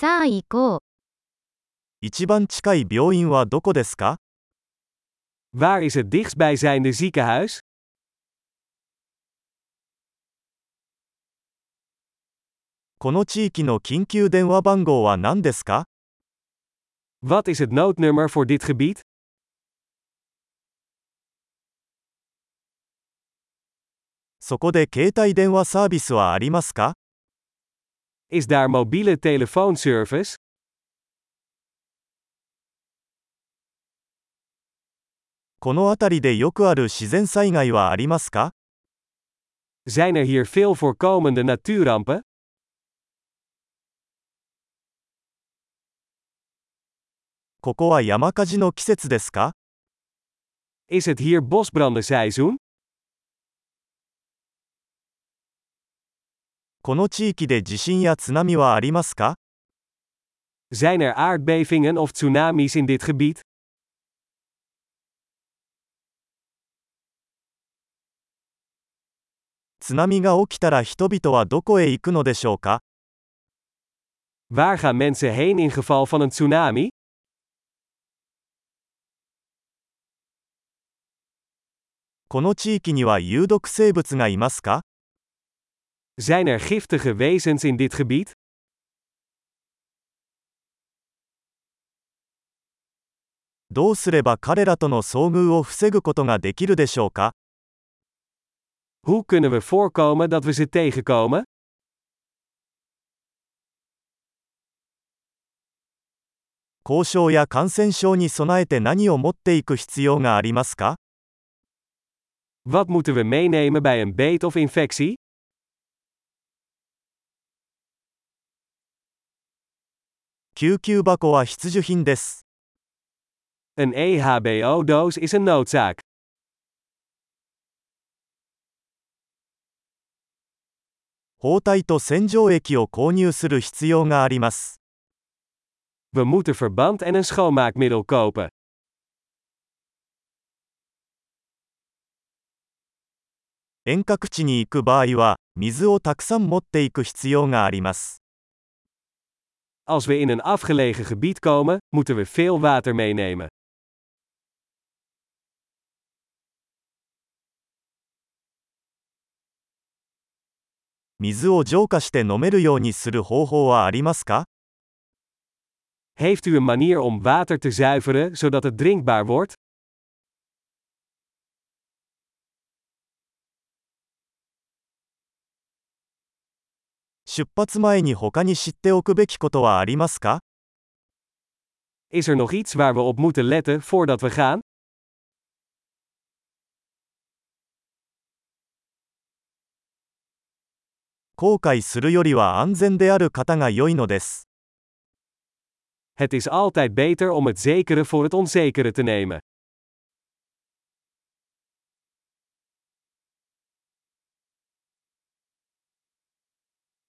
さあ行こう。一番近い病院はどこですか Waar is het dichtstbijzijnde ziekenhuis? この地域の緊急電話番号は何ですか Wat is het noodnummer voor dit gebied? そこで携帯電話サービスはありますか Is daar mobiele telefoonservice? Zijn er hier veel voorkomende natuurrampen? Is het hier bosbrandenseizoen? この地域で地震や津波はありますか Zijn er aardbevingen of tsunamis in dit gebied? 津波が起きたら人々はどこへ行くのでしょうか Waar gaan mensen heen in geval van een tsunami? この地域には有毒生物がいますか Zijn er giftige wezens in dit gebied? Hoe kunnen we voorkomen dat we ze tegenkomen? Wat moeten we meenemen bij een beet of infectie? 救急箱は必需品です。Een E EHBO-doos is een noodzaak. 包帯と洗浄液を購入する必要があります。We moeten verband en een schoonmaakmiddel kopen. 遠隔地に行く場合は、水をたくさん持っていく必要があります。Als we in een afgelegen gebied komen, moeten we veel water meenemen. Heeft u een manier om water te zuiveren zodat het drinkbaar wordt? 出発前に他に知っておくべきことはありますか Is er nog iets waar we op moeten letten voordat we gaan? 後悔するよりは安全である方が良いのです。Het is altijd beter om het zekere voor het onzekere te nemen.